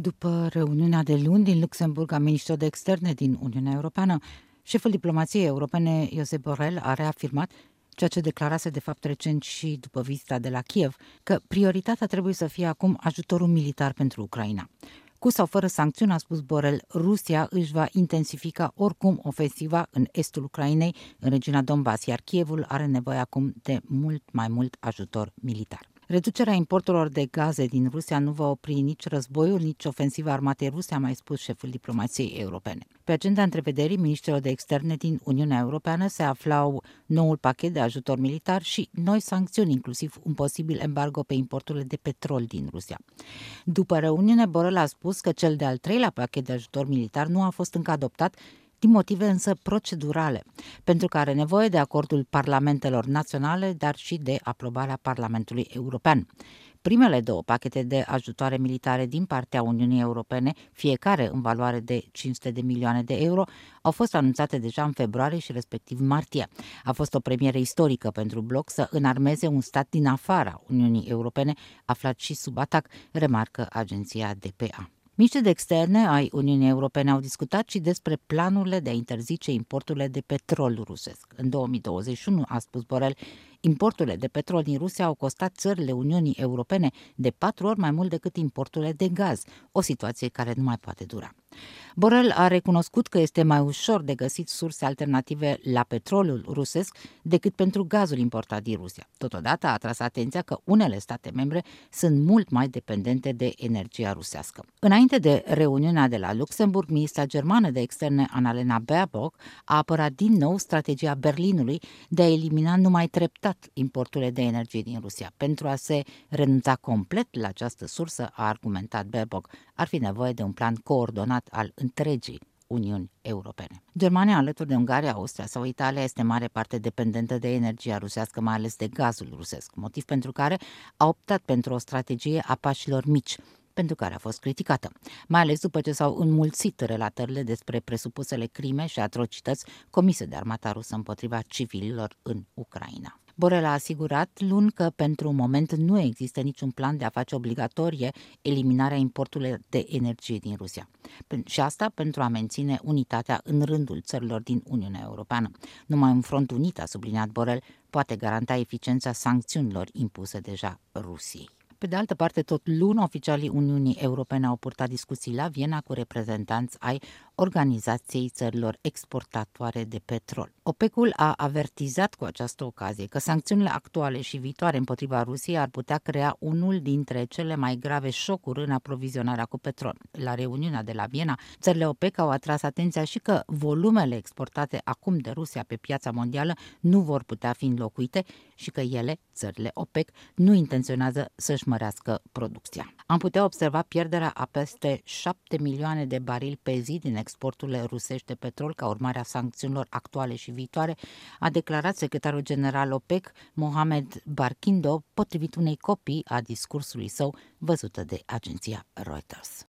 După reuniunea de luni din Luxemburg a ministrilor de externe din Uniunea Europeană, șeful diplomației europene, Josep Borrell, a reafirmat ceea ce declarase de fapt recent și după vizita de la Kiev, că prioritatea trebuie să fie acum ajutorul militar pentru Ucraina. Cu sau fără sancțiuni, a spus Borel, Rusia își va intensifica oricum ofensiva în estul Ucrainei, în regiunea Donbass, iar Kievul are nevoie acum de mult mai mult ajutor militar. Reducerea importurilor de gaze din Rusia nu va opri nici războiul, nici ofensiva armatei ruse, a mai spus șeful diplomației europene. Pe agenda întrevederii ministrilor de externe din Uniunea Europeană se aflau noul pachet de ajutor militar și noi sancțiuni, inclusiv un posibil embargo pe importurile de petrol din Rusia. După reuniune, Borel a spus că cel de-al treilea pachet de ajutor militar nu a fost încă adoptat din motive însă procedurale, pentru că are nevoie de acordul parlamentelor naționale, dar și de aprobarea Parlamentului European. Primele două pachete de ajutoare militare din partea Uniunii Europene, fiecare în valoare de 500 de milioane de euro, au fost anunțate deja în februarie și respectiv martie. A fost o premieră istorică pentru bloc să înarmeze un stat din afara Uniunii Europene, aflat și sub atac, remarcă agenția DPA. Miniștrii de externe ai Uniunii Europene au discutat și despre planurile de a interzice importurile de petrol rusesc. În 2021, a spus Borel, Importurile de petrol din Rusia au costat țările Uniunii Europene de patru ori mai mult decât importurile de gaz, o situație care nu mai poate dura. Borel a recunoscut că este mai ușor de găsit surse alternative la petrolul rusesc decât pentru gazul importat din Rusia. Totodată a atras atenția că unele state membre sunt mult mai dependente de energia rusească. Înainte de reuniunea de la Luxemburg, ministra germană de externe Annalena Baerbock a apărat din nou strategia Berlinului de a elimina numai treptat limitat importurile de energie din Rusia. Pentru a se renunța complet la această sursă, a argumentat Baerbock, ar fi nevoie de un plan coordonat al întregii Uniuni Europene. Germania, alături de Ungaria, Austria sau Italia, este mare parte dependentă de energia rusească, mai ales de gazul rusesc, motiv pentru care a optat pentru o strategie a pașilor mici, pentru care a fost criticată, mai ales după ce s-au înmulțit relatările despre presupusele crime și atrocități comise de armata rusă împotriva civililor în Ucraina. Borel a asigurat luni că pentru un moment nu există niciun plan de a face obligatorie eliminarea importurilor de energie din Rusia. Și asta pentru a menține unitatea în rândul țărilor din Uniunea Europeană. Numai un front unit, a subliniat Borel, poate garanta eficiența sancțiunilor impuse deja Rusiei. Pe de altă parte, tot luni, oficialii Uniunii Europene au purtat discuții la Viena cu reprezentanți ai Organizației Țărilor Exportatoare de Petrol. OPEC-ul a avertizat cu această ocazie că sancțiunile actuale și viitoare împotriva Rusiei ar putea crea unul dintre cele mai grave șocuri în aprovizionarea cu petrol. La reuniunea de la Viena, țările OPEC au atras atenția și că volumele exportate acum de Rusia pe piața mondială nu vor putea fi înlocuite și că ele, țările OPEC, nu intenționează să-și mărească producția. Am putea observa pierderea a peste 7 milioane de barili pe zi din exporturile rusești de petrol ca urmare a sancțiunilor actuale și viitoare, a declarat secretarul general OPEC, Mohamed Barkindo, potrivit unei copii a discursului său văzută de agenția Reuters.